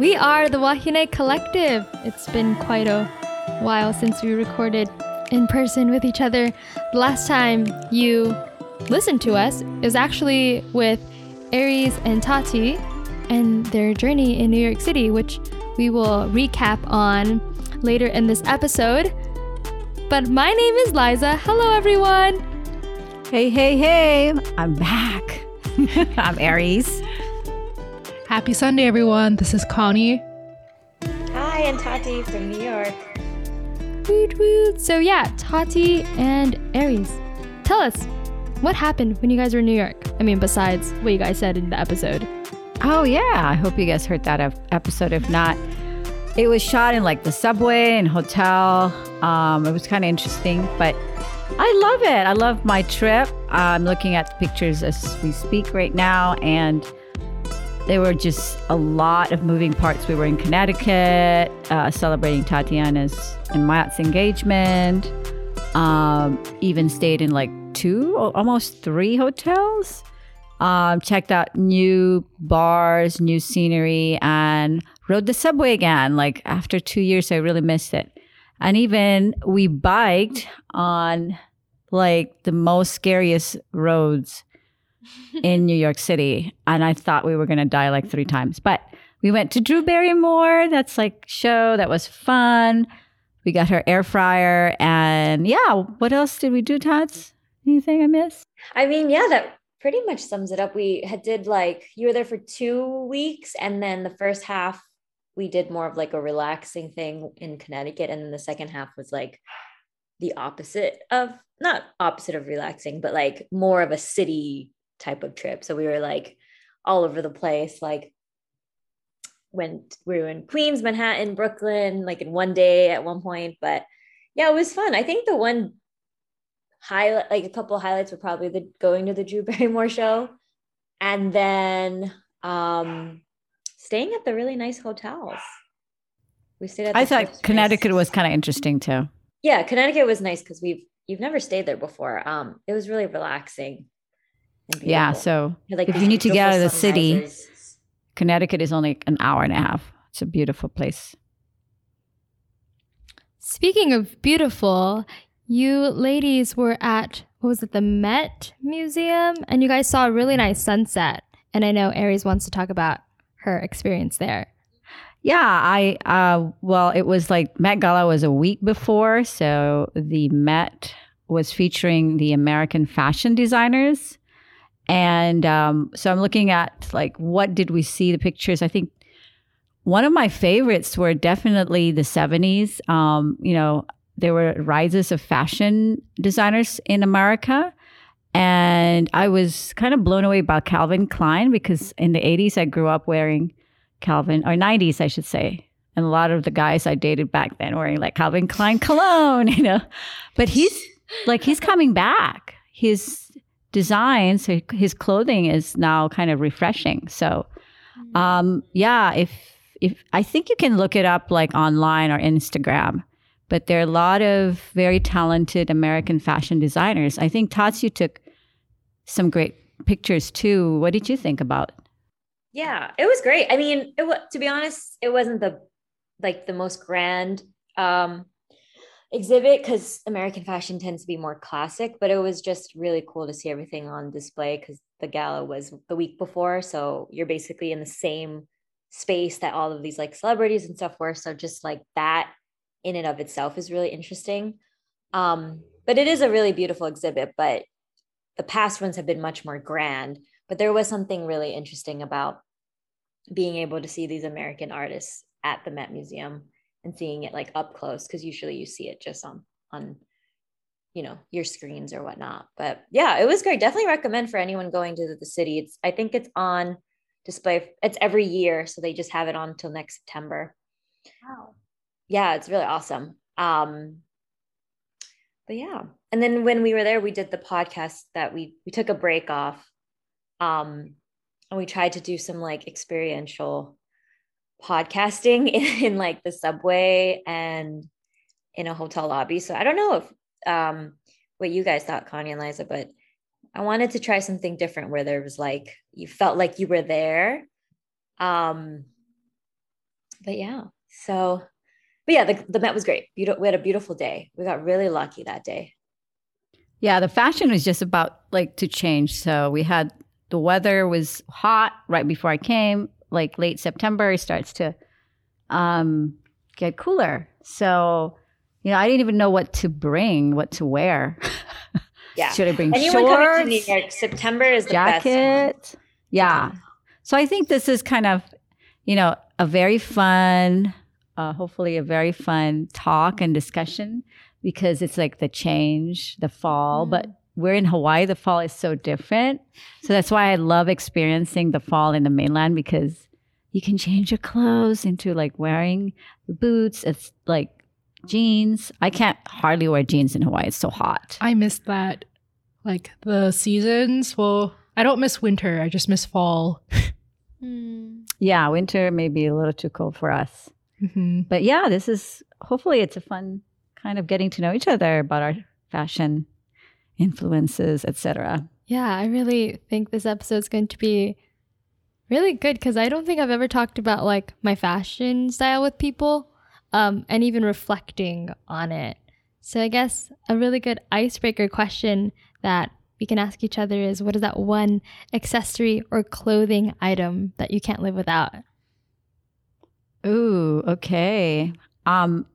We are the Wahine Collective. It's been quite a while since we recorded in person with each other. The last time you listened to us is actually with Aries and Tati and their journey in New York City, which we will recap on later in this episode. But my name is Liza. Hello, everyone. Hey, hey, hey. I'm back. I'm Aries. Happy Sunday, everyone. This is Connie. Hi, and Tati from New York. Woot woot. So, yeah, Tati and Aries, tell us what happened when you guys were in New York? I mean, besides what you guys said in the episode. Oh, yeah. I hope you guys heard that episode. If not, it was shot in like the subway and hotel. Um, it was kind of interesting, but I love it. I love my trip. I'm looking at the pictures as we speak right now, and there were just a lot of moving parts. We were in Connecticut, uh, celebrating Tatiana's and Matt's engagement. Um, even stayed in like two, almost three hotels. Um, checked out new bars, new scenery, and rode the subway again. Like after two years, I really missed it. And even we biked on like the most scariest roads in New York City, and I thought we were going to die like three times. But we went to Drew Barrymore. That's like show that was fun. We got her air fryer, and yeah. What else did we do, Tots? Anything I missed? I mean, yeah, that pretty much sums it up. We had did like you were there for two weeks, and then the first half we did more of like a relaxing thing in Connecticut, and then the second half was like the opposite of not opposite of relaxing, but like more of a city type of trip. So we were like all over the place, like went we were in Queens, Manhattan, Brooklyn, like in one day at one point. But yeah, it was fun. I think the one highlight, like a couple of highlights, were probably the going to the Drew Barrymore show, and then um staying at the really nice hotels. We stayed at. I thought Connecticut place. was kind of interesting too. Yeah, Connecticut was nice because we've you've never stayed there before. Um, it was really relaxing. Yeah. So like if you need to get out of the city, Connecticut is only an hour and a half. It's a beautiful place. Speaking of beautiful, you ladies were at what was it, the Met Museum, and you guys saw a really nice sunset. And I know Aries wants to talk about her experience there. Yeah, I uh, well, it was like Met Gala was a week before, so the Met was featuring the American fashion designers and um, so I'm looking at like what did we see the pictures. I think one of my favorites were definitely the 70s. Um, you know, there were rises of fashion designers in America. And I was kind of blown away by Calvin Klein because in the 80s I grew up wearing Calvin, or 90s, I should say. And a lot of the guys I dated back then wearing like Calvin Klein cologne, you know. But he's like, he's coming back. He's designs, his clothing is now kind of refreshing. So, mm. um, yeah, if if I think you can look it up like online or Instagram, but there are a lot of very talented American fashion designers. I think Tatsu took some great pictures too. What did you think about? Yeah, it was great. I mean, it to be honest, it wasn't the like the most grand um exhibit because American fashion tends to be more classic, but it was just really cool to see everything on display because the gala was the week before. So you're basically in the same space that all of these like celebrities and stuff were. So just like that in and of itself is really interesting. Um, but it is a really beautiful exhibit, but the past ones have been much more grand. But there was something really interesting about being able to see these American artists at the Met Museum and seeing it like up close because usually you see it just on on you know your screens or whatnot. But yeah it was great. Definitely recommend for anyone going to the city. It's i think it's on display it's every year so they just have it on until next september. Wow. Yeah it's really awesome. Um but yeah. And then when we were there we did the podcast that we we took a break off um and we tried to do some like experiential podcasting in, in, like the subway and in a hotel lobby. So I don't know if um what you guys thought, Connie and Liza, but I wanted to try something different where there was like you felt like you were there. Um but yeah, so but yeah, the, the Met was great. Beautiful. We had a beautiful day. We got really lucky that day. Yeah, the fashion was just about like to change. So we had the weather was hot right before I came, like late September, it starts to um, get cooler. So, you know, I didn't even know what to bring, what to wear. Yeah. Should I bring Anyone shorts? coming to New York, September is the best. month. jacket. Yeah. So I think this is kind of, you know, a very fun, uh, hopefully a very fun talk and discussion because it's like the change, the fall, but we're in Hawaii. The fall is so different. So that's why I love experiencing the fall in the mainland because you can change your clothes into like wearing boots. It's like jeans. I can't hardly wear jeans in Hawaii. It's so hot. I miss that. Like the seasons. Well, I don't miss winter. I just miss fall. Hmm. Yeah, winter may be a little too cold for us. hmm but yeah, this is hopefully it's a fun kind of getting to know each other about our fashion influences, etc. Yeah, I really think this episode's going to be really good because I don't think I've ever talked about like my fashion style with people um, and even reflecting on it. So I guess a really good icebreaker question that we can ask each other is what is that one accessory or clothing item that you can't live without? Ooh, okay. Um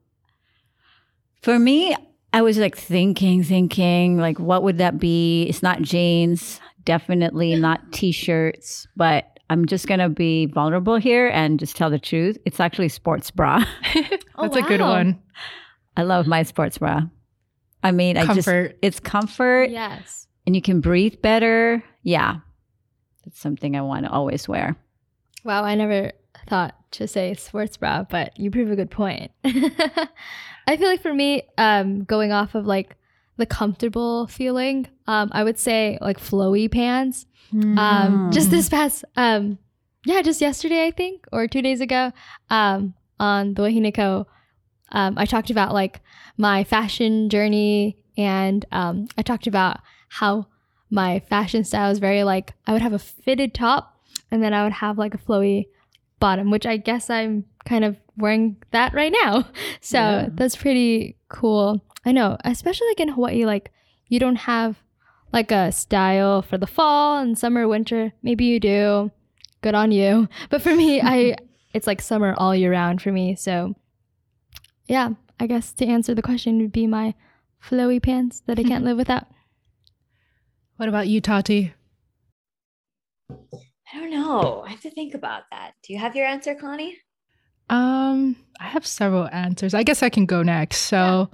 for me, I was like thinking, thinking, like what would that be? It's not jeans, definitely not t-shirts, but I'm just gonna be vulnerable here and just tell the truth. It's actually sports bra. Oh, That's a good one. I love my sports bra. I mean, I just Comfort. it's comfort Yes. and you can breathe better. Yeah. That's something I want to always wear. Wow, I never thought to say sports bra, but you prove a good point. I feel like for me, um, going off of like the comfortable feeling, um, I would say like flowy pants. Um, just this past, um, yeah, just yesterday, I think, or two days ago, um, on the Wahine Co, um, I talked about like my fashion journey and um, I talked about how my fashion style is very like I would have a fitted top and then I would have like a flowy bottom, which I guess I'm kind of wearing that right now. So Yeah. that's pretty cool. I know, especially like in Hawaii, like you don't have like a style for the fall and summer, winter. Maybe you do. Good on you. But for me, I it's like summer all year round for me. So yeah, I guess to answer the question would be my flowy pants that I can't live without. What about you, Tati? I don't know. I have to think about that. Do you have your answer, Connie? Um, I have several answers. I guess I can go next. So,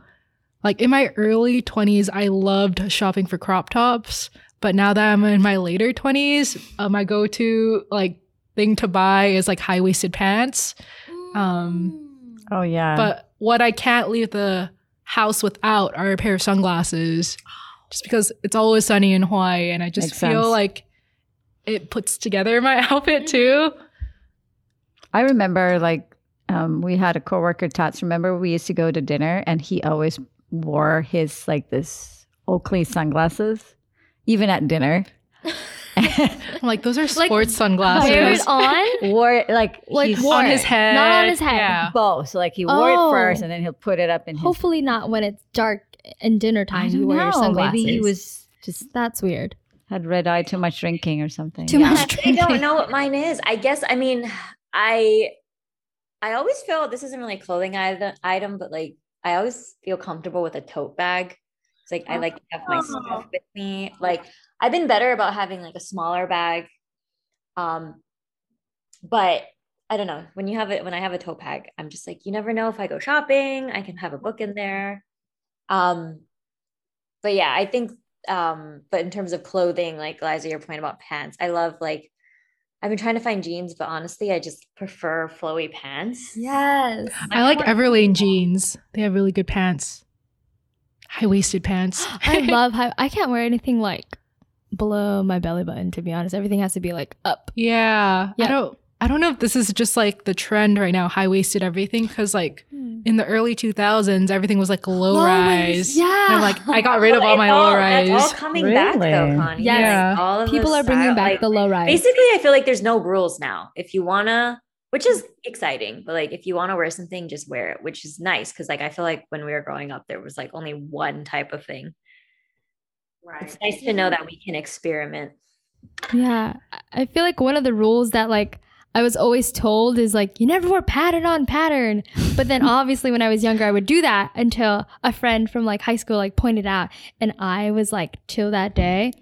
like in my early 20s, I loved shopping for crop tops, but now that I'm in my later 20s, uh, my go-to like thing to buy is like high-waisted pants. Um, Oh yeah. But what I can't leave the house without are a pair of sunglasses, just because it's always sunny in Hawaii, and I just Makes feel sense. like it puts together my outfit too. I remember like um, we had a coworker, Tots. Remember we used to go to dinner and he always wore his like this Oakley sunglasses, even at dinner. I'm like, those are Like, sports sunglasses. Wear it on? wore it like Like he's- wore on it. his head. Not on his head. Yeah. both. So like he wore Oh. it first and then he'll put it up in his. Hopefully not when it's dark and dinner time. You wear your sunglasses. Maybe he was just That's weird. Had red eye, too much drinking or something. Too Yeah. much drinking. I don't know what mine is. I guess I mean I I always feel this isn't really a clothing item, item, but like I always feel comfortable with a tote bag. It's like I like to have my Oh. stuff with me. Like I've been better about having like a smaller bag. Um, but I don't know. When you have it, when I have a tote bag, I'm just like, you never know if I go shopping, I can have a book in there. Um, but yeah, I think um, but in terms of clothing, like Liza, your point about pants, I love like I've been trying to find jeans, but honestly, I just prefer flowy pants. Yes. I like Everlane jeans. They have really good pants. High waisted pants. I love how I can't wear anything like below my belly button to be honest. Everything has to be like up. Yeah. Yeah. I don't I don't know if this is just like the trend right now, high waisted everything. Cause like hmm. in the early 2000s, everything was like low, Low rise. rise, yeah. And I'm like, I got rid of all it's my low rise. That's all rise. coming back though, Really? Connie. Yes. Yeah. Like, all of People the are bringing style- back like, the low rise. Basically, I feel like there's no rules now. If you wanna which is exciting. But like, if you want to wear something, just wear it, which is nice because like I feel like when we were growing up, there was like only one type of thing. Right. It's nice to know that we can experiment. Yeah. I- I feel like one of the rules that like I was always told is like you never wear pattern on pattern. But then obviously when I was younger I would do that until a friend from like high school like pointed out and I was like till that day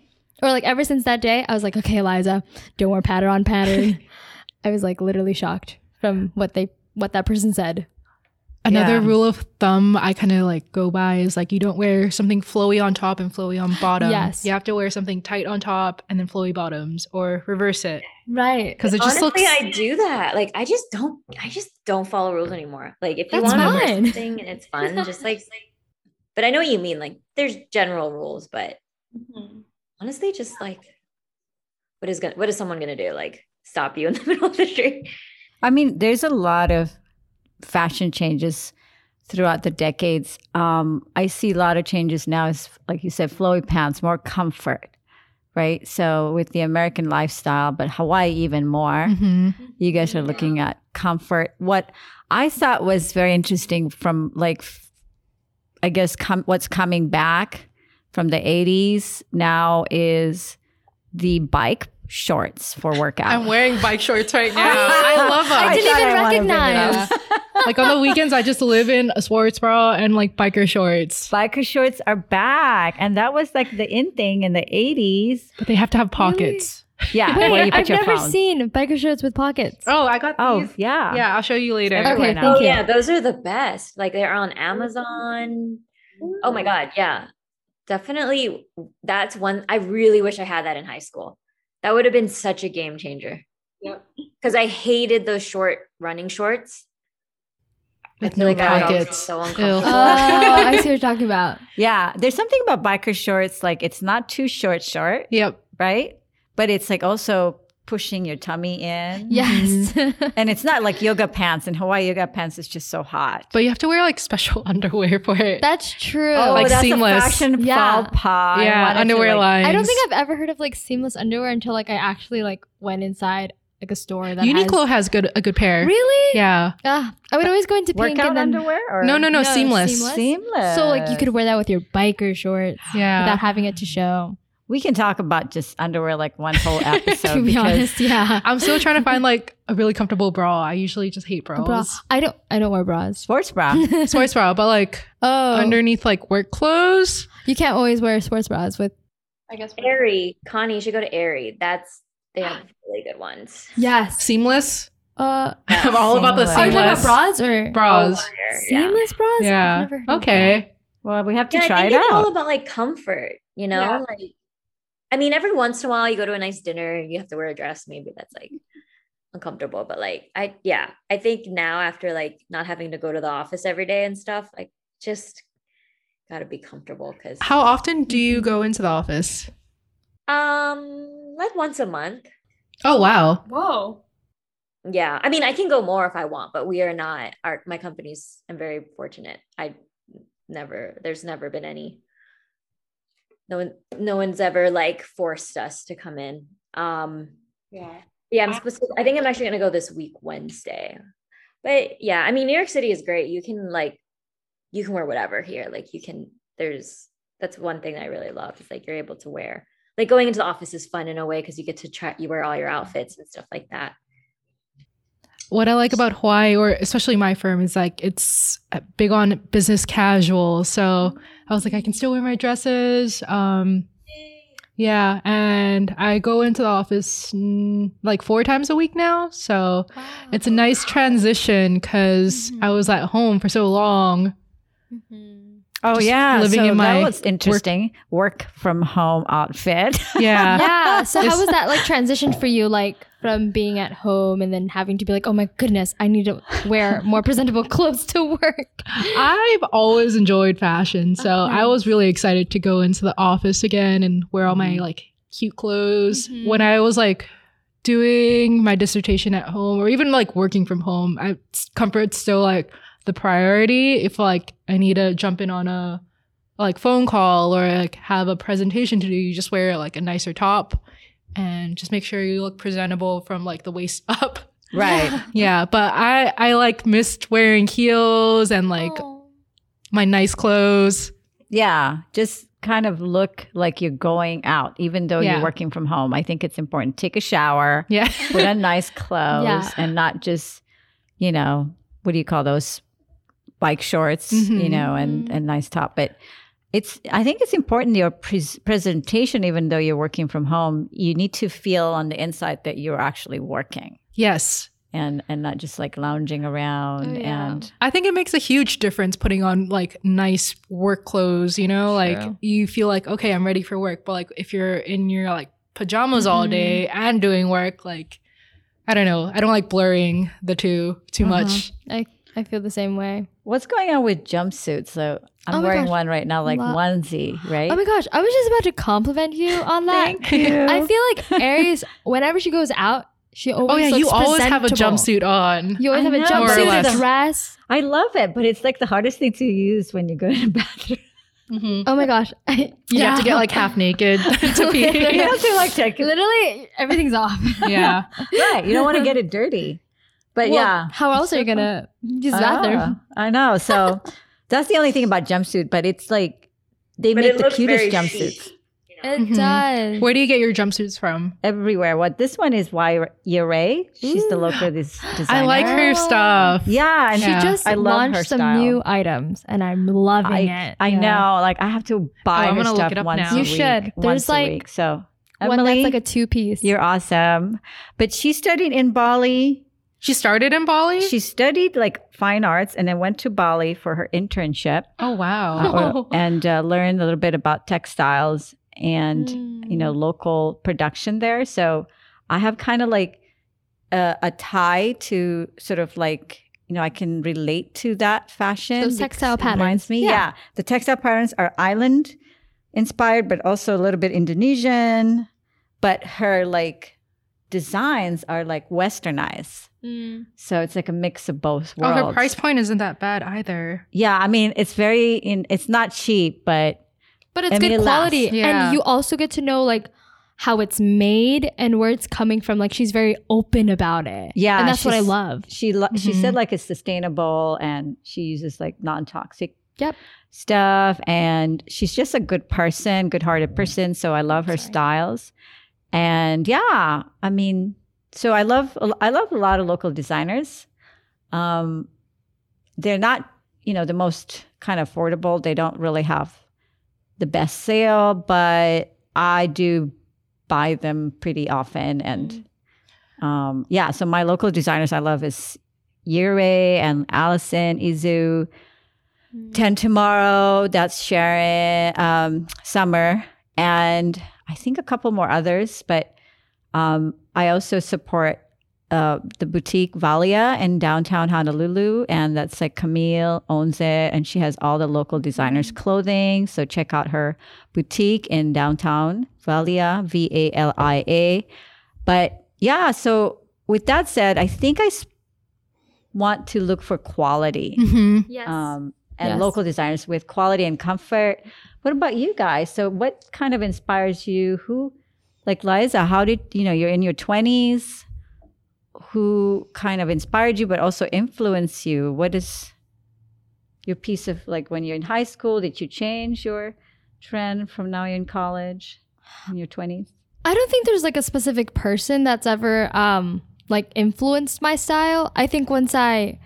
or like ever since that day I was like okay Eliza, don't wear pattern on pattern. I was like literally shocked from what they what that person said. Another Yeah. rule of thumb I kind of like go by is like you don't wear something flowy on top and flowy on bottom. Yes. You have to wear something tight on top and then flowy bottoms or reverse it Right. because it just Honestly, looks I do that. Like, I just don't. I just don't follow rules anymore. Like, if you That's want to wear fine. something and it's fun, just like. But I know what you mean. Like, there's general rules, but Mhm. honestly, just like, what is gonna? What is someone gonna do? Like, stop you in the middle of the street? I mean, there's a lot of fashion changes throughout the decades. Um, I see a lot of changes now, as like you said, flowy pants, more comfort, right? So with the American lifestyle, but Hawaii even more. Mhm. You guys are looking at comfort. What I thought was very interesting from like, I guess, com- what's coming back from the 80s now is the bike shorts for workout. I'm wearing bike shorts right now. I love them. I didn't thought even I wanted to bring it recognize. Up. like on the weekends, I just live in a sports bra and like biker shorts, biker shorts are back and that was like the in thing in the 80s but they have to have pockets. yeah Wait, where you put I've your never phone seen biker shorts with pockets. Oh, I got oh these. yeah Yeah, I'll show you later. Okay, now. thank Oh you. yeah, those are the best. Like, they're on Amazon. Oh my god, yeah, definitely. That's one. I really wish I had that in high school. That would have been such a game changer. Yep. Because I hated those short running shorts. With no like I would always be pockets. so Ew. uncomfortable. Oh, I see what you're talking about. yeah there's something about biker shorts like it's not too short short Yep. right but it's like also pushing your tummy in Yes. Mm-hmm. and it's not like yoga pants in hawaii yoga pants is just so hot But you have to wear like special underwear for it. That's true. oh like that's seamless. a fashion Yeah. faux pas yeah, wanted to, underwear like- lines. I don't think I've ever heard of like seamless underwear until like I actually like went inside like a store that Uniqlo has, good a good pair. Really? Yeah. Ah, I would always go into pink workout and then underwear or No, no, no, No, seamless. seamless. seamless so like you could wear that with your biker shorts Yeah. without having it to show. we can talk about just underwear like one whole episode to be honest, yeah. I'm still trying to find like a really comfortable bra. I usually just hate bras. Bra. I don't. I don't wear bras. sports bra Sports bra, but like Oh, underneath like work clothes. you can't always wear sports bras with. I guess. Airy, Connie, you should go to Aerie. That's they have really good ones. Yes. Seamless. Uh, I'm all about the Seamless. are you talking about seamless bras or bras. Oh, yeah. seamless bras? I've Yeah. never heard of Okay. well we have to Yeah, try I it think it's all out about like comfort, you know? Yeah. Like I mean, every once in a while you go to a nice dinner, you have to wear a dress, maybe that's like uncomfortable. But like I yeah, I think now after like not having to go to the office every day and stuff, like just gotta be comfortable because How often do you go into the office? um like once a month. Oh wow. that. Whoa. Yeah. I mean I can go more if I want, but we are not our my company's I'm very fortunate. I never there's never been any no one no one's ever like forced us to come in. Um Yeah. yeah, I'm supposed to I think I'm actually gonna go this week Wednesday. But yeah, I mean New York City is great. You can like you can wear whatever here. Like you can there's that's one thing that I really love is like you're able to wear like going into the office is fun in a way because you get to try you wear all your outfits and stuff like that. What I like about Hawaii, or especially my firm, is like it's big on business casual. So I was like, I can still wear my dresses. Um, yeah, and I go into the office mm, like four times a week now. So it's a nice transition because I was at home for so long. Oh Just yeah, living so in that my was interesting. Work, from home outfit. Yeah. yeah. So how was that like transition for you, like from being at home and then having to be like, oh my goodness, I need to wear more presentable clothes to work. I've always enjoyed fashion, so I was really excited to go into the office again and wear all my like cute clothes. Mhm. When I was like doing my dissertation at home or even like working from home, I comfort's still like the priority. If like I need to jump in on a like phone call or like have a presentation to do, you just wear like a nicer top and just make sure you look presentable from like the waist up. Right. Yeah, but I I like missed wearing heels and like Oh. my nice clothes. Yeah. Just kind of look like you're going out, even though Yeah. you're working from home. I think it's important. Take a shower, Yeah. put on nice clothes, Yeah. and not just, you know, what do you call those bike shorts, you Mhm. know, and Mhm. and nice top. But it's I think it's important your pres presentation, even though you're working from home, you need to feel on the inside that you're actually working yes. and and not just like lounging around Oh, yeah. and I think it makes a huge difference putting on like nice work clothes, you know, like True. you feel like, okay, I'm ready for work. But like if you're in your like pajamas all Mhm. day and doing work, like, I don't know. I don't like blurring the two too Uh-huh. much. I, I feel the same way. What's going on with jumpsuits? So I'm Oh wearing gosh. one right now, like Lo- onesie, right? Oh my gosh, I was just about to compliment you on that. Thank you. I feel like Aries, whenever she goes out, she always Oh yeah, you always have a jumpsuit on. You always I have a know, more or jumpsuit, less. a dress. I love it, but it's like the hardest thing to use when you go to the bathroom. Mhm. Oh my gosh. You have to get like half naked to pee. you have to like check. Literally, everything's off. yeah. Right. You don't want to get it dirty. But Well, yeah. How else are you gonna use the bathroom? Ah, I know. So that's the only thing about jumpsuit, but it's like they But make the cutest jumpsuits chic. you know? It Mhm. does. Where do you get your jumpsuits from? everywhere. What this one is Y Yare. She's the Ooh. local des- designer. I like her Oh. stuff. Yeah, and she Yeah. just I launched her some style. new items, and I'm loving I, it. I Yeah. know. Like I have to buy Oh, I'm her gonna look stuff it up once now. a You week. should. Once There's, a like, week. So One that's like a two piece. you're awesome. But she studied in Bali. She started in Bali. She studied like fine arts and then went to Bali for her internship oh wow. uh, or- and uh, learned a little bit about textiles and you know Mm. local production there. So I have kind of like a, a tie to sort of like you know I can relate to that fashion. Those textile it reminds me. Yeah. Yeah. the textile patterns are island inspired, but also a little bit Indonesian. But her like designs are like westernized. Mm. So it's like a mix of both worlds. Oh, worlds. her price point isn't that bad either. Yeah, I mean it's very in. It's not cheap, but But it's I mean, good it quality, Yeah. and you also get to know like how it's made and where it's coming from. Like she's very open about it. Yeah, and that's what I love. she lo- she Mhm. said like it's sustainable and she uses like non-toxic Yep. stuff and she's just a good person good-hearted person so i love her Sorry. styles and yeah i mean so i love i love a lot of local designers. Um they're not you know the most kind of affordable. They don't really have the best sale but i do buy them pretty often. And um, yeah, so my local designers I love is Yurei and Allison Izu. Mm. Ten Tomorrow, that's Sharon um, Summer, and I think a couple more others. But um, I also support uh, the boutique Valia in downtown Honolulu, and that's like Camille owns it, and she has all the local designers' clothing. So check out her boutique in downtown Valia, V A L I A. But yeah, so with that said, I think I s- want to look for quality Mm-hmm. Yes. um, and Yes. local designers with quality and comfort. What about you guys? So, what kind of inspires you? Who, like Liza, how did you know you're in your 20s? Who kind of inspired you, but also influenced you? What is your piece of like when you're in high school? Did you change your trend from now you're in college, in your 20s? I don't think there's like a specific person that's ever um like influenced my style. I think once I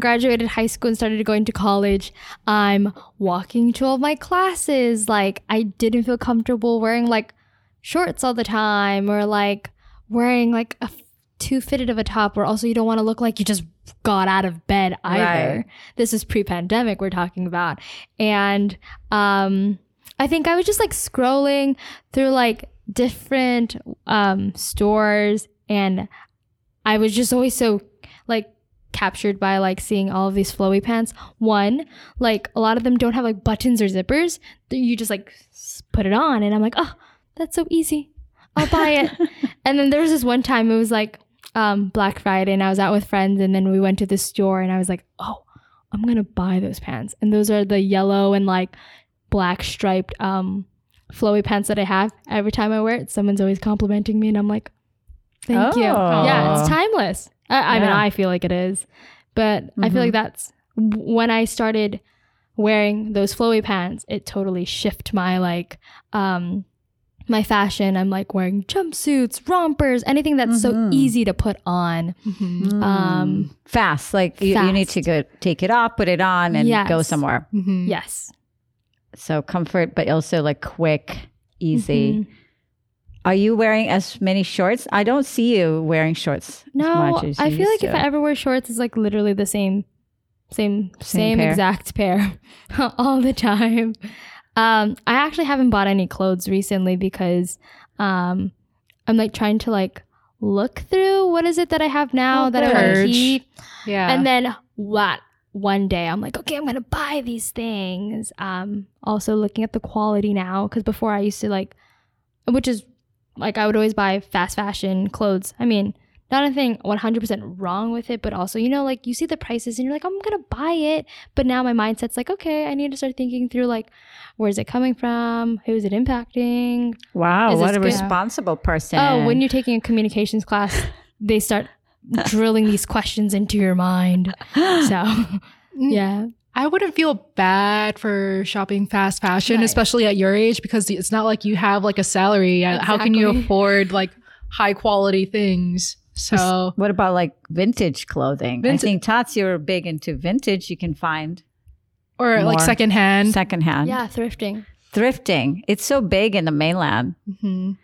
graduated high school and started going to college, I'm walking to all my classes. Like I didn't feel comfortable wearing like shorts all the time or like wearing like a f- too fitted of a top where also you don't want to look like you just got out of bed either. Right. This is pre-pandemic we're talking about. And um I think I was just like scrolling through like different um stores and I was just always so like captured by like seeing all of these flowy pants. One, like a lot of them don't have like buttons or zippers. You just like put it on and I'm like, "Oh, that's so easy. I'll buy it." and then there was this one time it was like um Black Friday and I was out with friends and then we went to the store and I was like, "Oh, I'm to buy those pants." And those are the yellow and like black striped um flowy pants that I have. Every time I wear it, someone's always complimenting me and I'm like, "Thank you." Oh. Yeah, it's timeless. I, I mean, I feel like it is, but I feel like Mhm. that's when I started wearing those flowy pants. It totally shift my like, um, my fashion. I'm like wearing jumpsuits, rompers, anything that's so Mhm. easy to put on. Mhm. Um, fast. Like You, you need to go take it off, put it on, and go Yes. somewhere. Mhm. Yes, So comfort, but also like quick, easy. Are you wearing as many shorts? I don't see you wearing shorts as No, much as I you feel like used if. I ever wear shorts, it's like literally the same, same, same, pair. exact pair all the time. Um, I actually haven't bought any clothes recently because um, I'm like trying to like look through what is it that I have now Oh, that I want to purge. keep, Yeah. and then what? One day I'm like, okay, I'm gonna buy these things. Um, also looking at the quality now because before I used to like, which is like I would always buy fast fashion clothes. I mean, not anything 100% wrong with it, but also, you know, like you see the prices and you're like, I'm going to buy it. But now my mindset's like, okay, I need to start thinking through like, where's it coming from? Who is it impacting? wow, what a good? responsible person. Oh, when you're taking a communications class, they start drilling these questions into your mind. So, yeah. I wouldn't feel bad for shopping fast fashion, Right. especially at your age, because it's not like you have like a salary. Uh, How can you afford like high quality things? So what about like vintage clothing? Vinta- I think Tots, you're big into vintage. You can find or like More secondhand. secondhand. Yeah, thrifting. Thrifting. It's so big in the mainland. Mhm.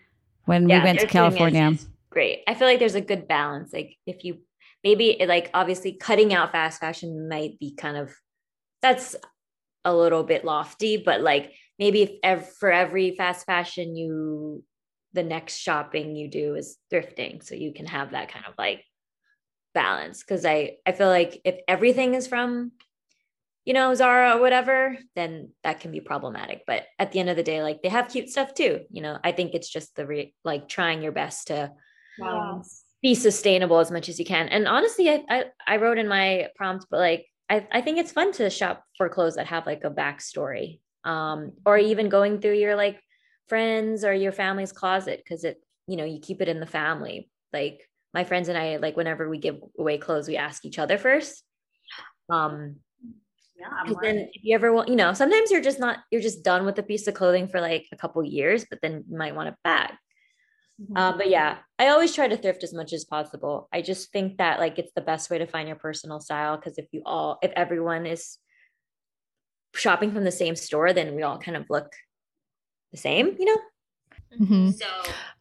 When we went to California. is great. I feel like there's a good balance. Like if you maybe like obviously cutting out fast fashion might be kind of that's a little bit lofty, but like maybe if ev- for every fast fashion you the next shopping you do is thrifting, so you can have that kind of like balance. Because I I feel like if everything is from you know Zara or whatever, then that can be problematic. But at the end of the day, like they have cute stuff too. You know, I think it's just the re- like trying your best to Balance. be sustainable as much as you can. And honestly, I I, I wrote in my prompt, but like I, I think it's fun to shop for clothes that have like a backstory. Um, or even going through your like friends or your family's closet because it, you know, you keep it in the family. Like my friends and I, like whenever we give away clothes, we ask each other first. Um, Yeah, because then if you ever want, you know, sometimes you're just not, you're just done with a piece of clothing for like a couple years, but then you might want it back. Mhm. Um, but yeah, I always try to thrift as much as possible. I just think that like it's the best way to find your personal style because if you all, if everyone is shopping from the same store, then we all kind of look the same, you know? Mhm. So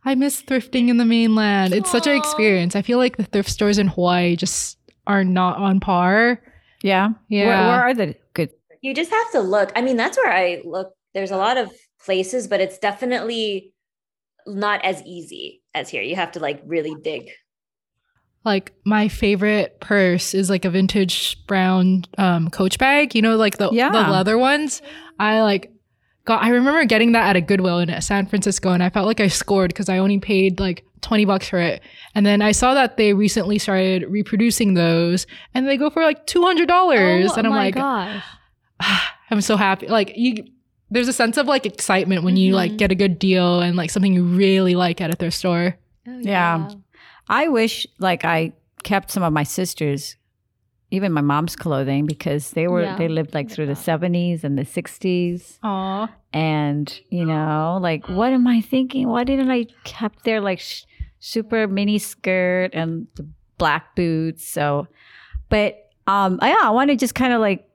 I miss thrifting in the mainland. It's such an experience. I feel like the thrift stores in Hawaii just are not on par. Yeah. Yeah. Where, where are the good? you just have to look. I mean, that's where I look. There's a lot of places, but it's definitely not as easy as here. You have to like really dig. Like my favorite purse is like a vintage brown um, Coach bag. You know, like the Yeah. the leather ones. I like got. I remember getting that at a Goodwill in San Francisco, and I felt like I scored because I only paid like twenty bucks for it. And then I saw that they recently started reproducing those, and they go for like two hundred dollars. oh and I'm my like, gosh. I'm so happy. Like you. There's a sense of like excitement when you like Mhm. get a good deal and like something you really like at a thrift store. Oh, Yeah. I wish like I kept some of my sisters, even my mom's clothing, because they were Yeah. they lived like through the seventies and the sixties. Aw. And, you know, like what am I thinking? Why didn't I kept their like sh- super mini skirt and the black boots? So but um yeah, I want to just kind of like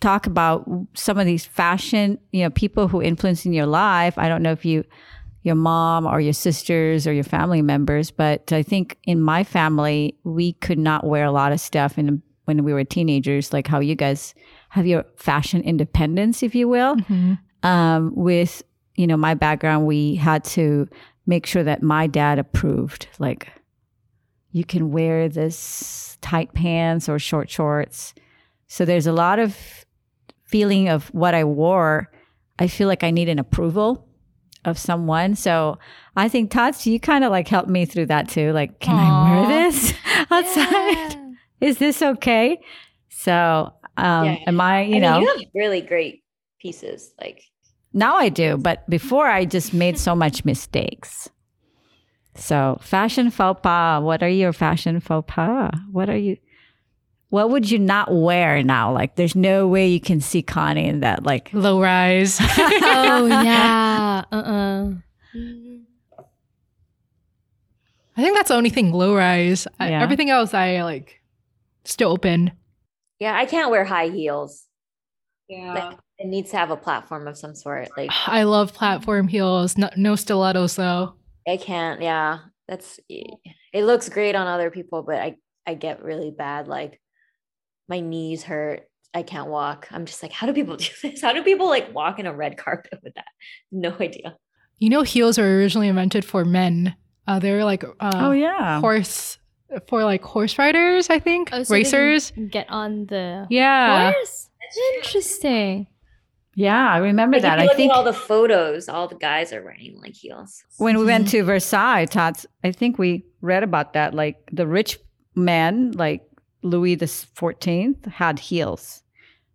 talk about some of these fashion, you know, people who influence in your life. I don't know if you your mom or your sisters or your family members, but I think in my family we could not wear a lot of stuff in when we were teenagers, like how you guys have your fashion independence, if you will. Mhm. Um, with you know my background, we had to make sure that my dad approved, like you can wear this tight pants or short shorts. So there's a lot of feeling of what I wore. I feel like I need an approval of someone. So I think Tots, you kind of like helped me through that too. Like, can I wear this outside? Yeah. Is this okay? So, um, Yeah. am I, I you mean, know, you have really great pieces. Like now I do, but before I just made so much mistakes. So, fashion faux pas. What are your fashion faux pas? What are you? What would you not wear now? Like, there's no way you can see Connie in that. Like, Low rise. oh yeah. Uh uh I think that's the only thing low rise. I- Yeah. everything else I like still open. Yeah, I can't wear high heels. Yeah. Like it needs to have a platform of some sort. Like I love platform heels. No, no stilettos though. I can't. Yeah, that's it. Looks great on other people, but I I get really bad. Like my knees hurt. I can't walk. I'm just like, how do people do this? How do people like walk in a red carpet with that? No idea. You know, heels were originally invented for men. Uh, they're like uh, oh yeah, horse for like horse riders. I think Oh, so racers. get on the Yeah. horse. Interesting. yeah. I remember Like, that. I think all the photos, all the guys are wearing like heels. when we went to Versailles, Tots, I think we read about that. Like the rich men, like Louis the Fourteenth, had heels.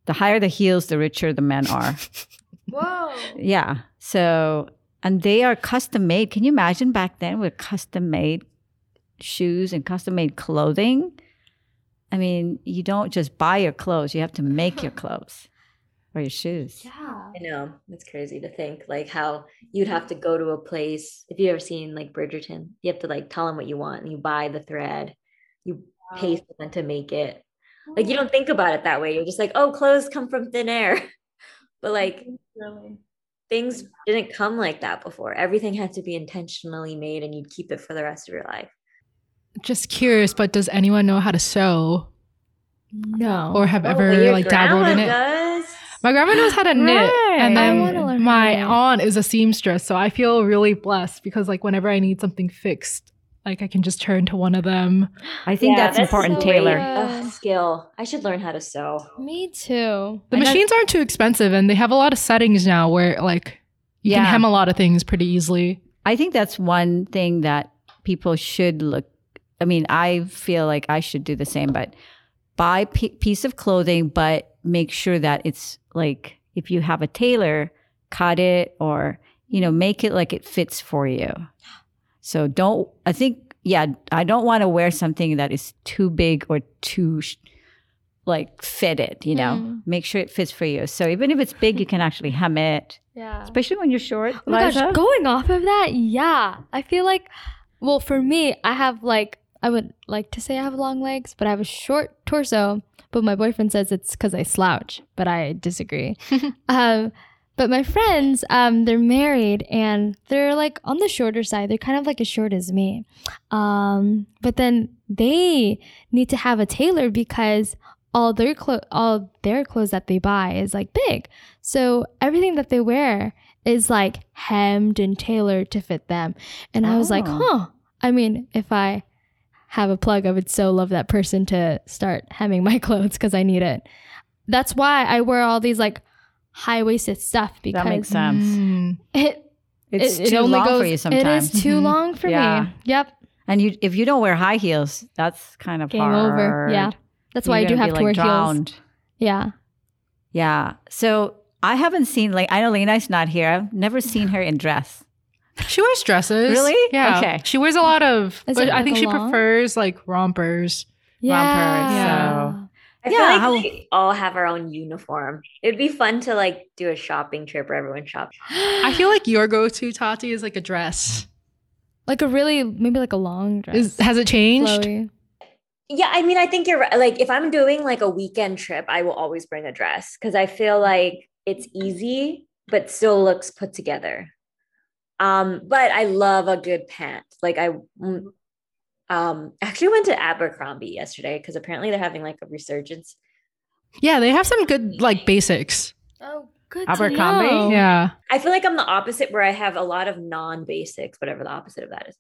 The higher the heels, the richer the men are. Whoa. yeah. So, and they are custom made. Can you imagine back then with custom made shoes and custom made clothing? I mean, you don't just buy your clothes; you have to make your clothes or your shoes. Yeah. I know it's crazy to think like how you'd have to go to a place. If you ever seen like Bridgerton, you have to like tell them what you want, and you buy the thread, you pay someone to make it. Like you don't think about it that way. You're just like, oh, clothes come from thin air. but like Really. things didn't come like that before. Everything had to be intentionally made, and you'd keep it for the rest of your life. Just curious, but does anyone know how to sew No. or have Oh, ever but like dabbled in it? does. My grandma knows how to knit, and Right. I then wanna learn how my aunt is a seamstress, so I feel really blessed because like whenever I need something fixed, like I can just turn to one of them. I think Yeah, that's, important, so Taylor. great. Ugh, skill. I should learn how to sew. Me too. The I know- machines aren't too expensive, and they have a lot of settings now where like you Yeah. can hem a lot of things pretty easily. I think that's one thing that people should look. I mean, I feel like I should do the same, but buy a p- piece of clothing, but make sure that it's like if you have a tailor, cut it or you know make it like it fits for you. So don't. I think yeah, I don't want to wear something that is too big or too. Sh- like fitted, you know, Mm. make sure it fits for you. So even if it's big, you can actually hem it, Yeah. especially when you're short. Oh my gosh, going off of that, yeah. I feel like, well, for me, I have like, I would like to say I have long legs, but I have a short torso. But my boyfriend says it's because I slouch, but I disagree. um, but my friends, um, they're married and they're like on the shorter side. They're kind of like as short as me. Um, but then they need to have a tailor because all their clo- all their clothes that they buy is like big. So everything that they wear is like hemmed and tailored to fit them. And I was like, Oh. huh. I mean, if I have a plug, I would so love that person to start hemming my clothes because I need it. That's why I wear all these like high waisted stuff because that makes sense. Mm. it It's it, it too only long goes, for you sometimes. It is too Mhm. long for Yeah. me. Yep. And you, if you don't wear high heels, that's kind of Game hard. over. Yeah. That's why You're I do have be, to wear like, heels. Yeah. Yeah. So I haven't seen like I know Lena's not here. I've never seen her in dress. She wears dresses. Really? Yeah. Okay. She wears a lot of. Is but it I think like a she long? prefers like rompers. Yeah. so- I Yeah, feel like how- we all have our own uniform. It'd be fun to like do a shopping trip where everyone shops. I feel like your go-to Tati is like a dress. like a really maybe like a long dress. Is has it changed? Flowy. Yeah, I mean, I think you're right. Like, if I'm doing like a weekend trip, I will always bring a dress because I feel like it's easy, but still looks put together. Um, but I love a good pant. Like, I um actually went to Abercrombie yesterday because apparently they're having like a resurgence. Yeah, they have some good like basics. Oh, good. Abercrombie? To know. Yeah. I feel like I'm the opposite where I have a lot of non-basics, whatever the opposite of that is.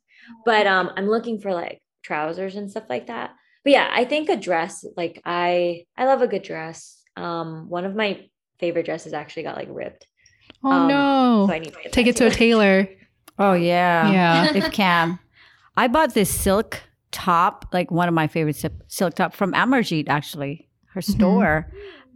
But um I'm looking for like trousers and stuff like that. But yeah, I think a dress, like I I love a good dress. Um one of my favorite dresses actually got like ripped. Oh Um, no. So I need to Take it to a tailor. Oh yeah. Yeah. if can. I bought this silk top, like one of my favorite sil- silk top from Amarjeet actually, her Mhm. store,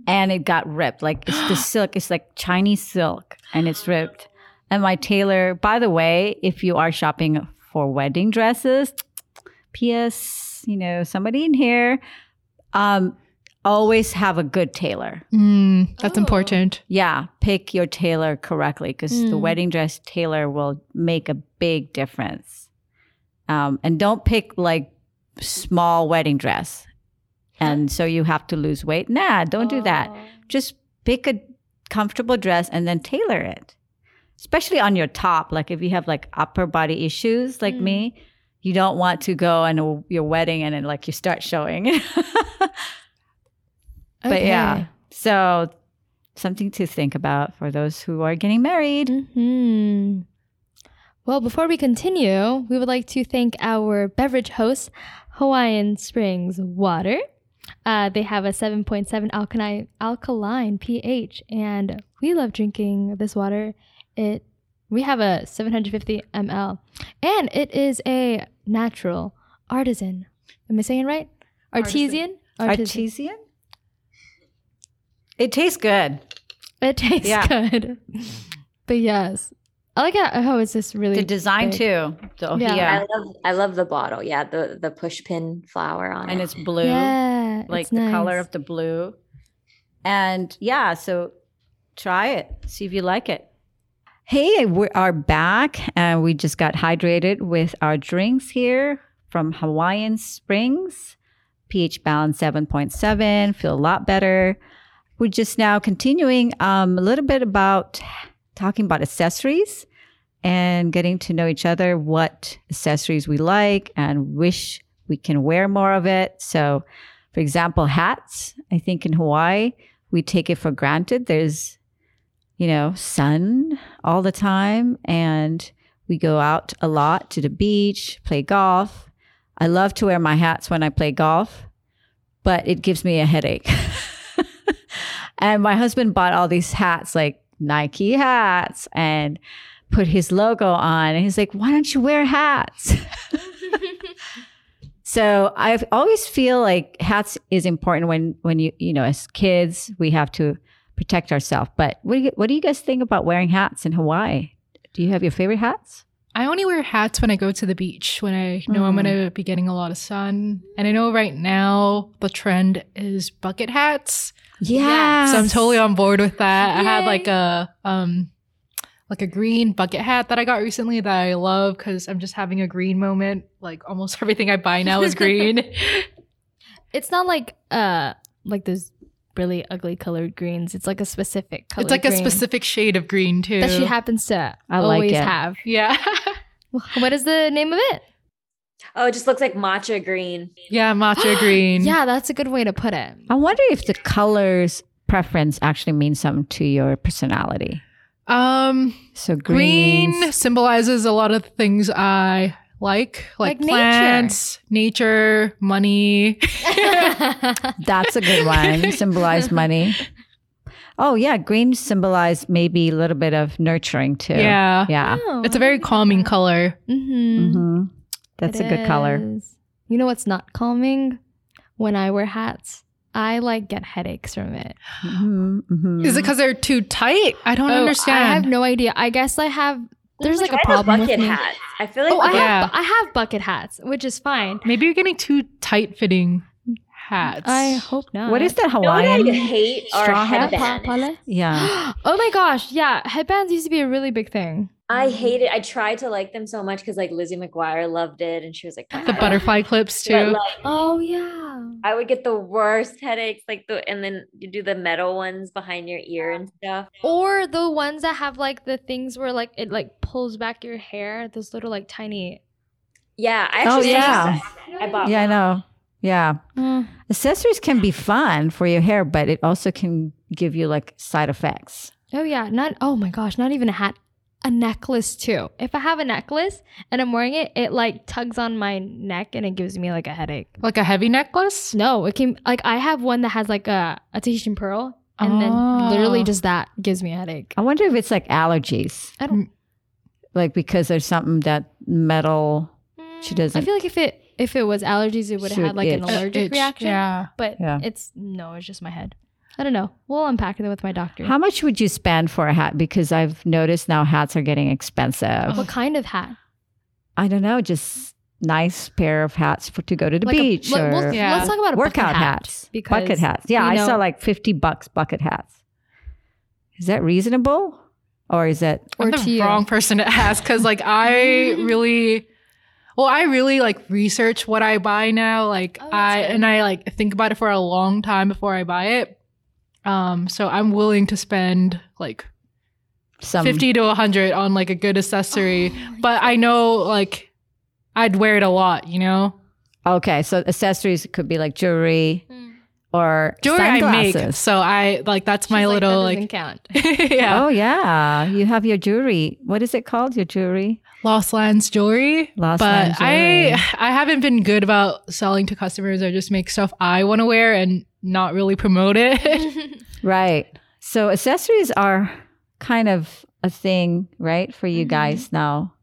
and it got ripped. Like it's the silk, it's like Chinese silk, and it's ripped. And my tailor, by the way, if you are shopping for wedding dresses, P.S. You know, somebody in here, um, always have a good tailor. Mm, that's Oh. important. Yeah, pick your tailor correctly because the Mm. wedding dress tailor will make a big difference. Um, and don't pick like small wedding dress, and so you have to lose weight. Nah, don't do that. Oh. Just pick a comfortable dress and then tailor it. Especially on your top, like if you have like upper body issues, like Mm. me, you don't want to go and your wedding and then like you start showing. But yeah, so something to think about for those who are getting married. hmm Well, before we continue, we would like to thank our beverage host, Hawaiian Springs Water. Uh, they have a 7.7 alkaline, alkaline pH, and we love drinking this water. It we have a 750 ml, and it is a natural artisan. Am I saying it right? Artesian. Artesian? It tastes good. It tastes Yeah. good. but yes, I like how, oh, it's just really The design big. too. The Yeah. yeah. I love I love the bottle. Yeah, the the push pin flower on it. And it. it's blue. Yeah, like it's the color of the blue. And yeah, so try it. See if you like it. Hey, we are back and we just got hydrated with our drinks here from Hawaiian Springs. pH balance 7.7, feel a lot better. We're just now continuing um, a little bit about talking about accessories and getting to know each other, what accessories we like and wish we can wear more of it. So, for example, hats. I think in Hawaii, we take it for granted. There's, you know, sun all the time, and we go out a lot to the beach, play golf. I love to wear my hats when I play golf, but it gives me a headache. and my husband bought all these hats, like Nike hats, and put his logo on. And he's like, why don't you wear hats? So I always feel like hats is important when when you you know as kids we have to protect ourselves. But what do you, what do you guys think about wearing hats in Hawaii? Do you have your favorite hats? I only wear hats when I go to the beach, when I know I'm Mm. going to be getting a lot of sun. And I know right now the trend is bucket hats. Yeah. So I'm totally on board with that. I had like a um like a green bucket hat that I got recently that I love because I'm just having a green moment. Like almost everything I buy now is green. It's not like uh like those really ugly colored greens. It's like a specific color. it's like a specific shade of green too. that she happens to I like always it. have. yeah. What is the name of it? oh, it just looks like matcha green. yeah, matcha green. Yeah, that's a good way to put it. I wonder if the colors preference actually means something to your personality. Um So green, green symbolizes a lot of things I like, like, Like nature. plants, nature, money. That's a good one. Symbolize money. Oh yeah, green symbolized maybe a little bit of nurturing too. yeah. Yeah. Oh, It's a very calming color. Mm-hmm. hmm That's a good color. You know what's not calming? When I wear hats, I like get headaches from it. hmm hmm Is it because they're too tight? I don't Oh, understand. I have no idea. I guess I have. There's like a Try the problem with me. hats. I feel like Oh, I the- Yeah. I have bucket hats, which is fine. Maybe you're getting too tight fitting hats. I hope not. What is that You know what I hate are straw hat? Headbands. Yeah. oh my gosh, yeah, headbands used to be a really big thing. I hate it. I tried to like them so much because like Lizzie McGuire loved it, and she was like the butterfly clips But, too. like, Oh yeah. I would get the worst headaches, like the and then you do the metal ones behind your ear and stuff. Or the ones that have like the things where like it like pulls back your hair, those little like tiny. Yeah, I Oh, actually yeah. I bought. Yeah, I know. Yeah. Mm. Accessories can be fun for your hair, but it also can give you like side effects. Oh yeah, not oh my gosh, not even a hat, a necklace too. If I have a necklace and I'm wearing it, it like tugs on my neck and it gives me like a headache. Like a heavy necklace? No, it can like I have one that has like a, a Tahitian pearl, and then literally Oh. just that gives me a headache. I wonder if it's like allergies, I don't. like because there's something that metal. She Mm, doesn't- I feel like if it if it was allergies, it would have had like an itch. Uh, allergic itch, reaction. Yeah. But Yeah. it's no, it's just my head. I don't know. We'll unpack it with my doctor. How much would you spend for a hat? Because I've noticed now hats are getting expensive. what kind of hat? I don't know, just nice pair of hats for to go to the Like beach let- or we'll- Yeah. Let's talk about a workout bucket hat, hats, because bucket hats. Yeah, we I saw like fifty bucks bucket hats. Is that reasonable, or is that Or I'm to the you. wrong person to ask because like I really well I really like research what I buy now like Oh, I good. and I like think about it for a long time before I buy it um so I'm willing to spend like some 50 to 100 on like a good accessory Oh, but I know like I'd wear it a lot you know Okay, so accessories could be like jewelry Mm. Or jewelry I make sunglasses. so I like that's my She's little that like, doesn't count. yeah Oh yeah, you have your jewelry. What is it called? Your jewelry? Lost Lands jewelry. Lost but Lands jewelry. I I haven't been good about selling to customers. I just make stuff I want to wear and not really promote it. Right. So accessories are kind of a thing, right, for you Mhm. guys now.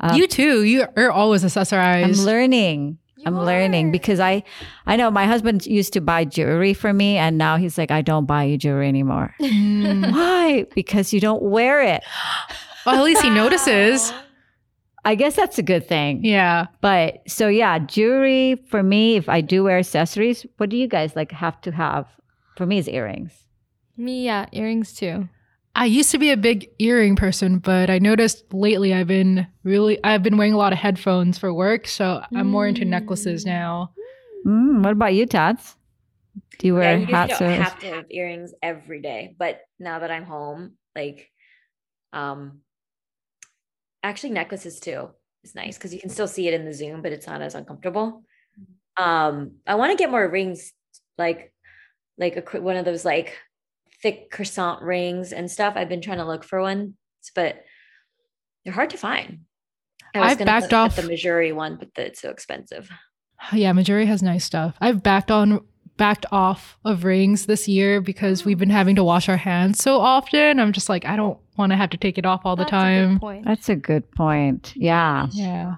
Um, you too. You are always accessorized. I'm learning. You I'm learning because I, I know my husband used to buy jewelry for me, and now he's like, I don't buy you jewelry anymore. Mm. Why? Because you don't wear it. well, at least he notices. I guess that's a good thing. Yeah. But so yeah, jewelry for me, if I do wear accessories, what do you guys like have to have? For me, is earrings. Me, yeah, earrings too. I used to be a big earring person, but I noticed lately I've been really I've been wearing a lot of headphones for work, so I'm more into necklaces Mm. now. Mm, what about you, Tats? Do you Yeah, wear you hats don't or? have to have earrings every day, but now that I'm home, like, um, actually necklaces too is nice because you can still see it in the Zoom, but it's not as uncomfortable. Um, I want to get more rings, like, like a one of those like thick croissant rings and stuff. I've been trying to look for one, but they're hard to find. I was I've backed look at off- the Mejuri one, but the- it's so expensive. Yeah, Mejuri has nice stuff. I've backed on backed off of rings this year because we've been having to wash our hands so often. I'm just like I don't want to have to take it off all the That's a good time. point. That's a good point. Yeah. Yeah.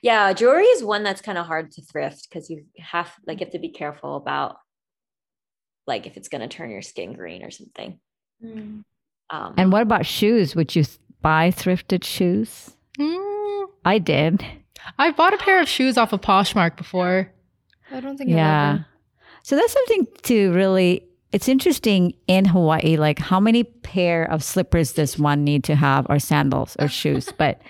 Yeah, jewelry is one that's kind of hard to thrift because you have like you have to be careful about like if it's gonna turn your skin green or something. Mm. Um, And what about shoes? Would you buy thrifted shoes? Mm, I did. I bought a pair of shoes off of Poshmark before. I don't think I've Yeah. So that's something to really. It's interesting in Hawaii, like how many pair of slippers does one need to have, or sandals, or shoes? But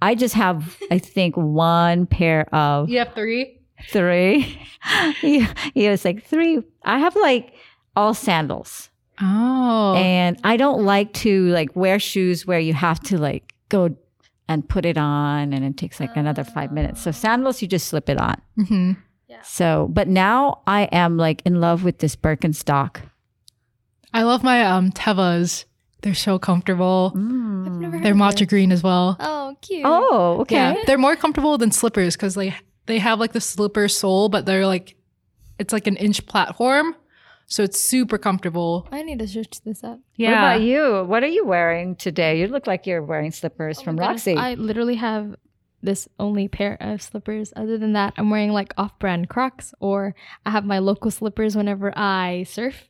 I just have, I think, one pair of You have three? Three. he, he was like three. I have like all sandals. Oh. and I don't like to like wear shoes where you have to like go and put it on and it takes like another five minutes. So sandals, you just slip it on. hmm So, but now I am like in love with this Birkenstock. I love my um Tevas. They're so comfortable. I've Mm. never They're heard of matcha green as well. Oh, cute. Oh, okay. Yeah, they're more comfortable than slippers because they they have like the slipper sole, but they're like it's like an inch platform, so it's super comfortable. I need to search this up. Yeah. What about you? What are you wearing today? You look like you're wearing slippers Oh my from goodness, Roxy. I literally have this only pair of slippers. Other than that, I'm wearing like off-brand Crocs, or I have my local slippers whenever I surf.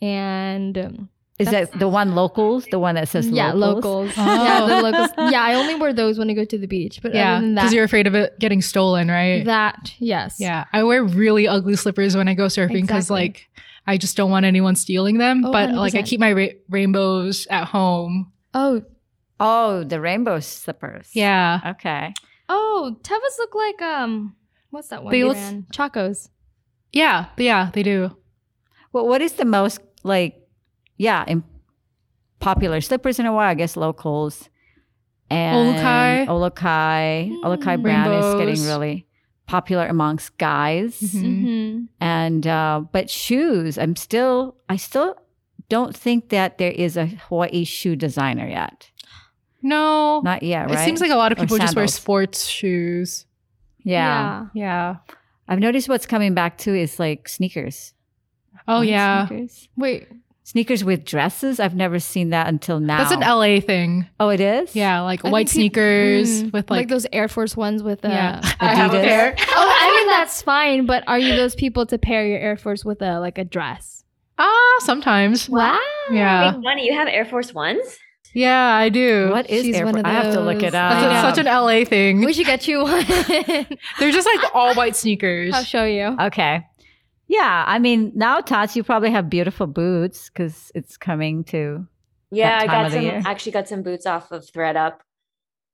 And um, Is that the one locals? The one that says yeah, locals? locals. Yeah, the Oh. locals. Yeah, I only wear those when I go to the beach. But Yeah, because you're afraid of it getting stolen, right? that yes. yeah, I wear really ugly slippers when I go surfing because Exactly. like I just don't want anyone stealing them. Oh, but like I keep my ra- rainbows at home. Oh, Oh, the rainbow slippers. Yeah, Okay. oh, Tevas look like um, what's that one They look- Chacos. yeah, yeah, they do. Well, what is the most like, yeah, in popular slippers in Hawaii? I guess locals and Olukai. Olukai, Mm. Olukai brand is getting really popular amongst guys. Mhm. Mm-hmm. And uh, but shoes, I'm still, I still don't think that there is a Hawaii shoe designer yet. No, Not yet, right? it seems like a lot of people just wear sports shoes. yeah. Yeah. I've noticed what's coming back too is like sneakers. Oh yeah, sneakers. Wait, Sneakers with dresses. I've never seen that until now. that's an LA thing. Oh, it is. Yeah, like I white think peop- sneakers mm, with like, those Air Force ones with uh, yeah. I have a pair. Oh, I mean that's fine, but are you those people to pair your Air Force with a like a dress? Ah, sometimes. Wow. Yeah. Wait, Bonnie, you have Air Force Ones? Yeah, I do. What is She's Air one Force? I have to look it up. That's I a- know. such an LA thing. we should get you one. They're just like all white sneakers. I'll show you. Okay. Yeah, I mean now, Tots, you probably have beautiful boots because it's coming to. Yeah, that I got of some year. actually got some boots off of thredUP.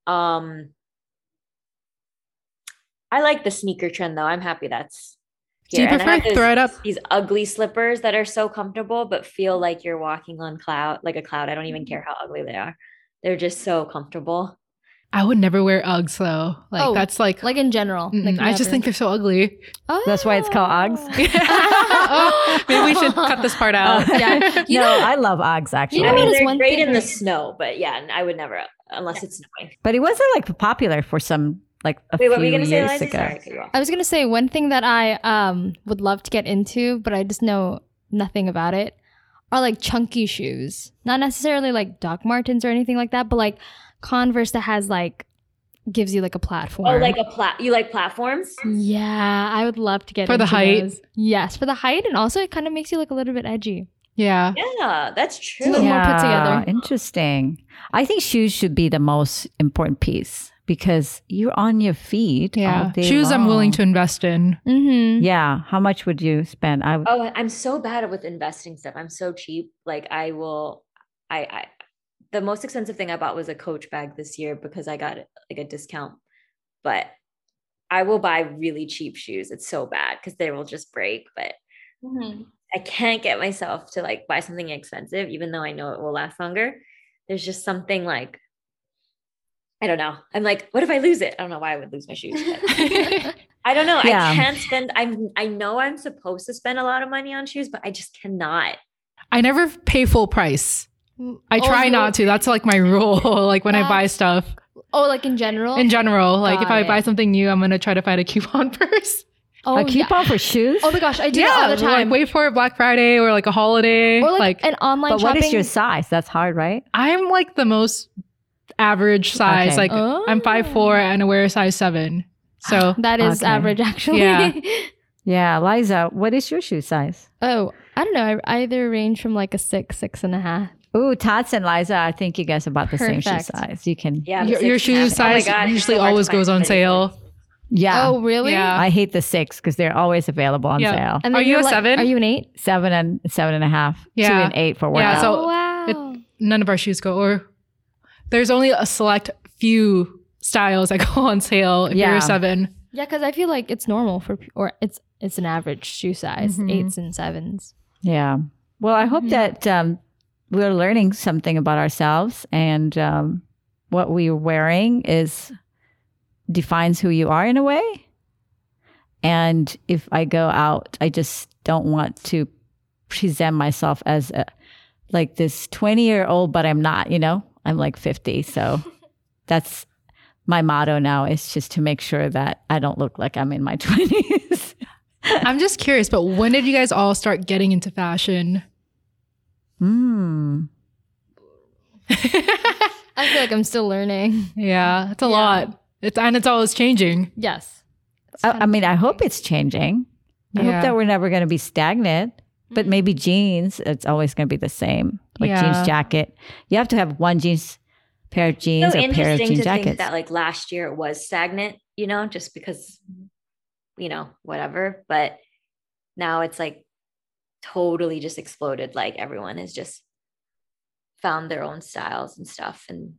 Um I like the sneaker trend though. I'm happy that's Do you here. And I prefer have this- thredUP? These ugly slippers that are so comfortable but feel like you're walking on cloud like a cloud. I don't even care how ugly they are. They're just so comfortable. I would never wear Uggs though. Like Oh, that's like, Like in general. Like I just think they're so ugly. That's why it's called Oh. Uggs? Oh, maybe we should cut this part out. Yeah. You no, know- I love Uggs actually. You know I mean, what is they're one great thing in the snow, but yeah, I would never unless it's snowing. but it wasn't like popular for some like a Wait, what were few you gonna say, years Liza? ago. Sorry, I cut you off. I was gonna say one thing that I um would love to get into, but I just know nothing about it, are like chunky shoes. Not necessarily like Doc Martens or anything like that, but like Converse that has like gives you like a platform. Oh, like a plat you like platforms? yeah, I would love to get For the height? those. Yes, for the height, and also it kind of makes you look a little bit edgy. Yeah. Yeah, that's true. little more put together. Interesting. I think shoes should be the most important piece because you're on your feet. Yeah. all day Shoes I'm willing to invest in. Mm-hmm. Yeah. How much would you spend? I oh, I'm so bad with investing stuff. I'm so cheap. Like I will I I the most expensive thing I bought was a coach bag this year because I got like a discount. But I will buy really cheap shoes. It's so bad because they will just break. But I can't get myself to like buy something expensive, even though I know it will last longer. There's just something like I don't know. I'm like, what if I lose it? I don't know why I would lose my shoes. I don't know. Yeah. I can't spend. I'm. I know I'm supposed to spend a lot of money on shoes, but I just cannot. I never pay full price. I Oh, try you- not to. That's like my rule. like when I buy stuff Oh, like in general. in general, like if Got I it. buy something new, I'm gonna try to find a coupon first. oh, a yeah. coupon for shoes? Oh my gosh, I do that all the time. like wait for Black Friday or like a holiday. or like, like an online but what shopping. is your size? That's hard, right? I'm like the most average size. Okay. Like I'm five four and I wear a size seven. So That is Okay. average, actually. Yeah. Yeah. Liza, what is your shoe size? oh, I don't know. I either range from like a six, six and a half. Ooh, Tots and Liza, I think you guys are about the same shoe size. You can. Yeah, your, your six and a shoe half. Oh size God, usually so always goes on somebody who sale. Yeah. Oh, really? Yeah. I hate the six because they're always available on Yeah. sale. And Are you a like- seven? Are you an eight? Seven and seven and a half. Yeah. Two and eight for workout. Yeah, so- oh, wow. it- None of our shoes go or there's only a select few styles that go on sale if you're a seven. yeah, because I feel like it's normal for, pe- or it's it's an average shoe size, Mhm. eights and sevens. Yeah. Well, I hope Mhm. that um, we're learning something about ourselves and um, what we're wearing is defines who you are in a way. And if I go out, I just don't want to present myself as a, like this 20 year old, but I'm not, you know, I'm like 50. So that's my motto now is just to make sure that I don't look like I'm in my 20s. I'm just curious, but when did you guys all start getting into fashion? Hmm. I feel like I'm still learning. yeah, it's a Yeah. lot. It's and it's always changing. Yes. I, I mean, I hope it's changing. I Yeah. hope that we're never going to be stagnant. But Mhm. maybe jeans, it's always going to be the same. Like Yeah. jeans jacket. You have to have one jeans pair of jeans so or pair of interesting jean to think jackets. that like last year it was stagnant, you know, just because, you know, whatever. But now it's like totally just exploded. Like everyone has just found their own styles and stuff, and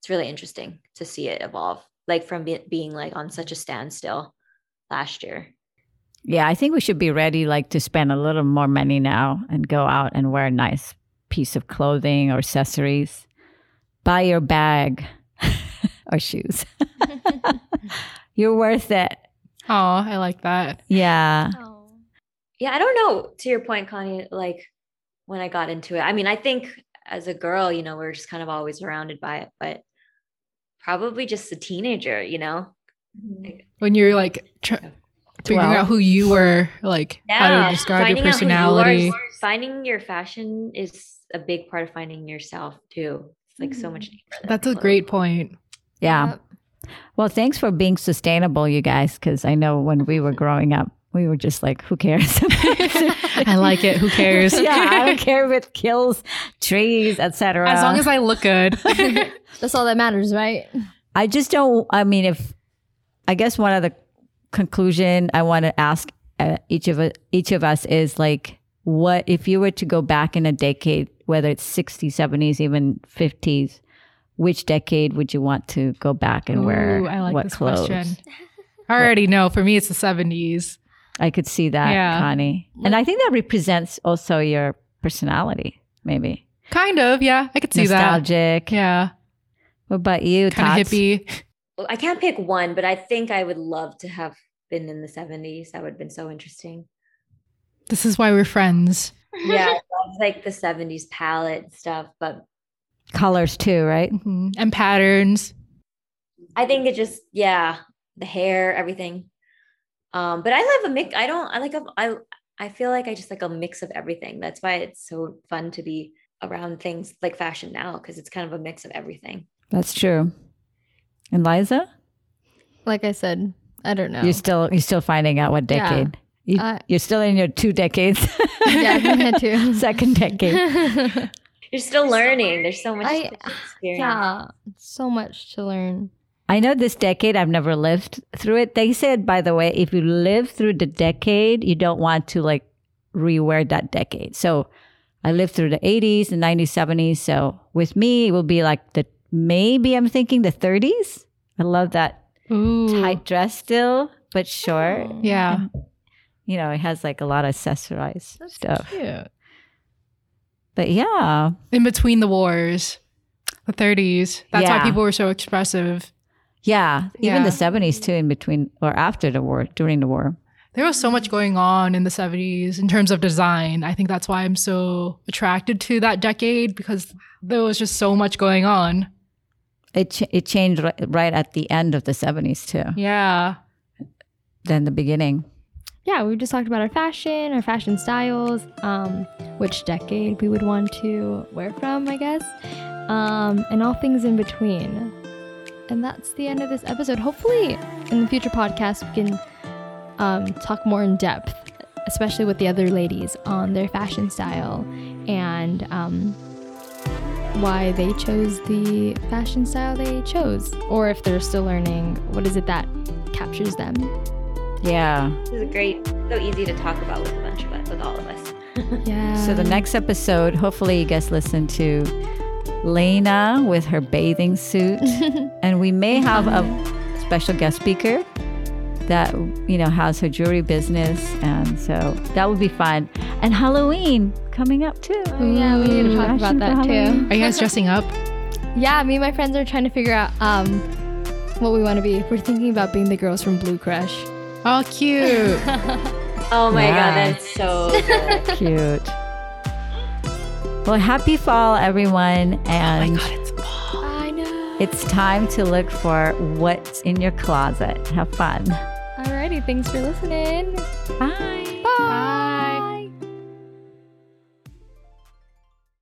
it's really interesting to see it evolve. Like from be- being like on such a standstill last year. yeah, I think we should be ready like to spend a little more money now and go out and wear nice piece of clothing or accessories. Buy your bag or shoes. You're worth it. Oh, I like that. Yeah. Oh. Yeah, I don't know. To your point, Connie, like when I got into it, I mean, I think as a girl, you know, we're just kind of always surrounded by it, but probably just a teenager, you know? Mm-hmm. When you're like tr- figuring Well- out who you were, like how to describe your finding out who are personality. is- finding your fashion is a big part of finding yourself too. It's like so much deeper. That's a clothes. great point. Yeah. Yep. Well, thanks for being sustainable, you guys, because I know when we were growing up, we were just like, who cares? I like it. Who cares? yeah, I don't care if it kills trees, etc. As long as I look good. That's all that matters, right? I just don't. I mean, if I guess one of the conclusion I want to ask uh, each of each of us is like, what if you were to go back in a decade, whether it's 60s, 70s, even 50s, which decade would you want to go back and wear Ooh, I like what this clothes? question. I already know. For me, it's the 70s. I could see that, Yeah. Connie, and I think that represents also your personality, maybe Kind of. Yeah. I could see that. nostalgic. Yeah. What about you, Kind of hippie. Well, I can't pick one, but I think I would love to have been in the 70s. That would have been so interesting. This is why we're friends. Yeah, I love like the 70s palette stuff, but Colors too, right? Mhm. And patterns. I think it just yeah, the hair, everything. Um, but I love a mix. I don't. I like a. I I feel like I just like a mix of everything. That's why it's so fun to be around things like fashion now because it's kind of a mix of everything. That's true. And Liza, Like I said, I don't know. you're still you're still finding out what Yeah. Decade. You, Uh, you're still in your two decades. yeah, I had to. Second decade. You're still learning. There's so much I- to experience. yeah, so much to learn. I know this decade, I've never lived through it. They said, by the way, if you live through the decade, you don't want to like rewear that decade. So I lived through the 80s, and 90s, 70s. So with me, it will be like the maybe I'm thinking the 30s. I love that Ooh. tight dress still, but short. Yeah. You know, it has like a lot of accessorized That's stuff. cute. But yeah, In between the wars, the 30s. That's Yeah. why people were so expressive. yeah, even Yeah. the 70s too, in between or after the war, during the war. There was so much going on in the 70s in terms of design. I think that's why I'm so attracted to that decade because there was just so much going on. It ch- it changed right, right at the end of the 70s too, Yeah. than the beginning. Yeah, we just talked about our fashion, our fashion styles, um, which decade we would want to wear from, I guess, um, and all things in between. And that's the end of this episode. Hopefully, in the future podcast, we can um, talk more in depth, especially with the other ladies, on their fashion style and um, why they chose the fashion style they chose, or if they're still learning, what is it that captures them? Yeah. This is a great, so easy to talk about with a bunch of us, with all of us. Yeah. So the next episode, hopefully you guys listen to Lena with her bathing suit, and we may have a special guest speaker that you know has her jewelry business, and so that would be fun. And Halloween coming up too. Oh, yeah, we need to talk Fashion about that too. Are you guys dressing up? Yeah, me and my friends are trying to figure out um, what we want to be. We're thinking about being the girls from Blue Crush. Oh, cute. Oh my Yeah. god, that's so. Cute. Well, happy fall, everyone, oh and I know. it's time to look for what's in your closet. Have fun. Alrighty, thanks for listening. Bye. Bye.